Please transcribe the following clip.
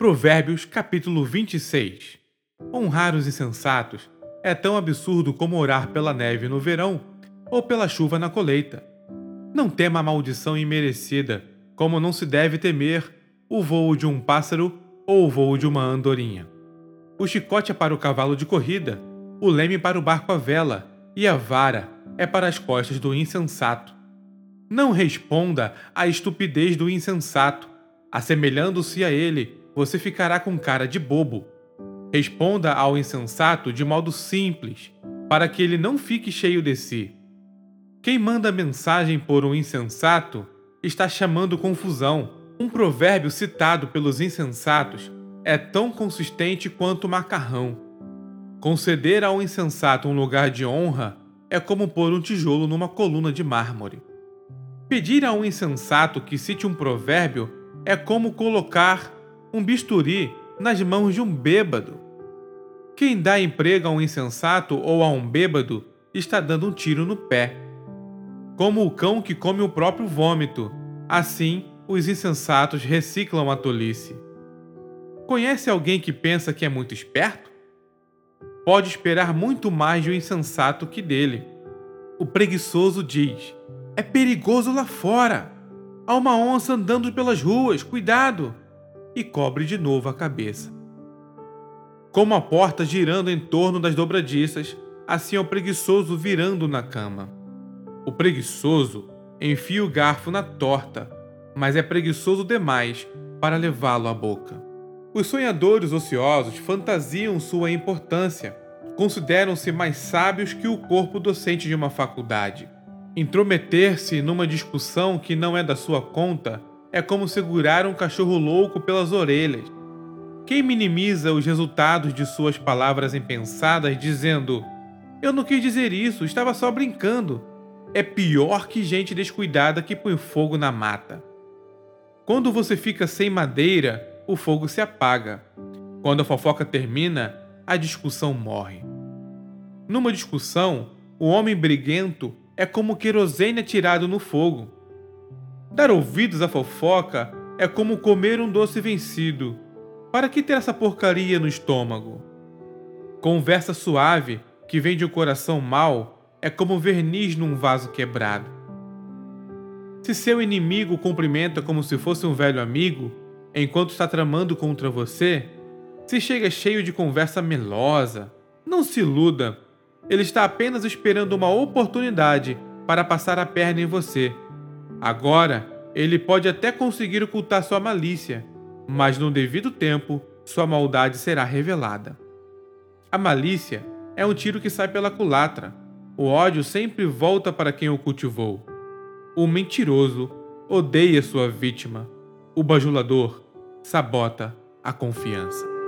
Provérbios capítulo 26 Honrar os insensatos é tão absurdo como orar pela neve no verão ou pela chuva na colheita. Não tema a maldição imerecida, como não se deve temer o voo de um pássaro ou o voo de uma andorinha. O chicote é para o cavalo de corrida, o leme para o barco à vela, e a vara é para as costas do insensato. Não responda à estupidez do insensato. Assemelhando-se a ele, você ficará com cara de bobo. Responda ao insensato de modo simples, para que ele não fique cheio de si. Quem manda mensagem por um insensato está chamando confusão. Um provérbio citado pelos insensatos é tão consistente quanto o macarrão. Conceder ao insensato um lugar de honra é como pôr um tijolo numa coluna de mármore. Pedir a um insensato que cite um provérbio é como colocar um bisturi nas mãos de um bêbado. Quem dá emprego a um insensato ou a um bêbado está dando um tiro no pé. Como o cão que come o próprio vômito, assim os insensatos reciclam a tolice. Conhece alguém que pensa que é muito esperto? Pode esperar muito mais de um insensato que dele. O preguiçoso diz: É perigoso lá fora. Há uma onça andando pelas ruas, cuidado! E cobre de novo a cabeça. Como a porta girando em torno das dobradiças, assim é o preguiçoso virando na cama. O preguiçoso enfia o garfo na torta, mas é preguiçoso demais para levá-lo à boca. Os sonhadores ociosos fantasiam sua importância, consideram-se mais sábios que o corpo docente de uma faculdade. Intrometer-se numa discussão que não é da sua conta é como segurar um cachorro louco pelas orelhas. Quem minimiza os resultados de suas palavras impensadas dizendo: Eu não quis dizer isso, estava só brincando, é pior que gente descuidada que põe fogo na mata. Quando você fica sem madeira, o fogo se apaga. Quando a fofoca termina, a discussão morre. Numa discussão, o homem briguento é como querosene atirado no fogo. Dar ouvidos à fofoca é como comer um doce vencido. Para que ter essa porcaria no estômago? Conversa suave que vem de um coração mau é como verniz num vaso quebrado. Se seu inimigo cumprimenta como se fosse um velho amigo, enquanto está tramando contra você, se chega cheio de conversa melosa, não se iluda. Ele está apenas esperando uma oportunidade para passar a perna em você Agora, ele pode até conseguir ocultar sua malícia, mas no devido tempo, sua maldade será revelada. A malícia é um tiro que sai pela culatra. O ódio sempre volta para quem o cultivou. O mentiroso odeia sua vítima. O bajulador sabota a confiança.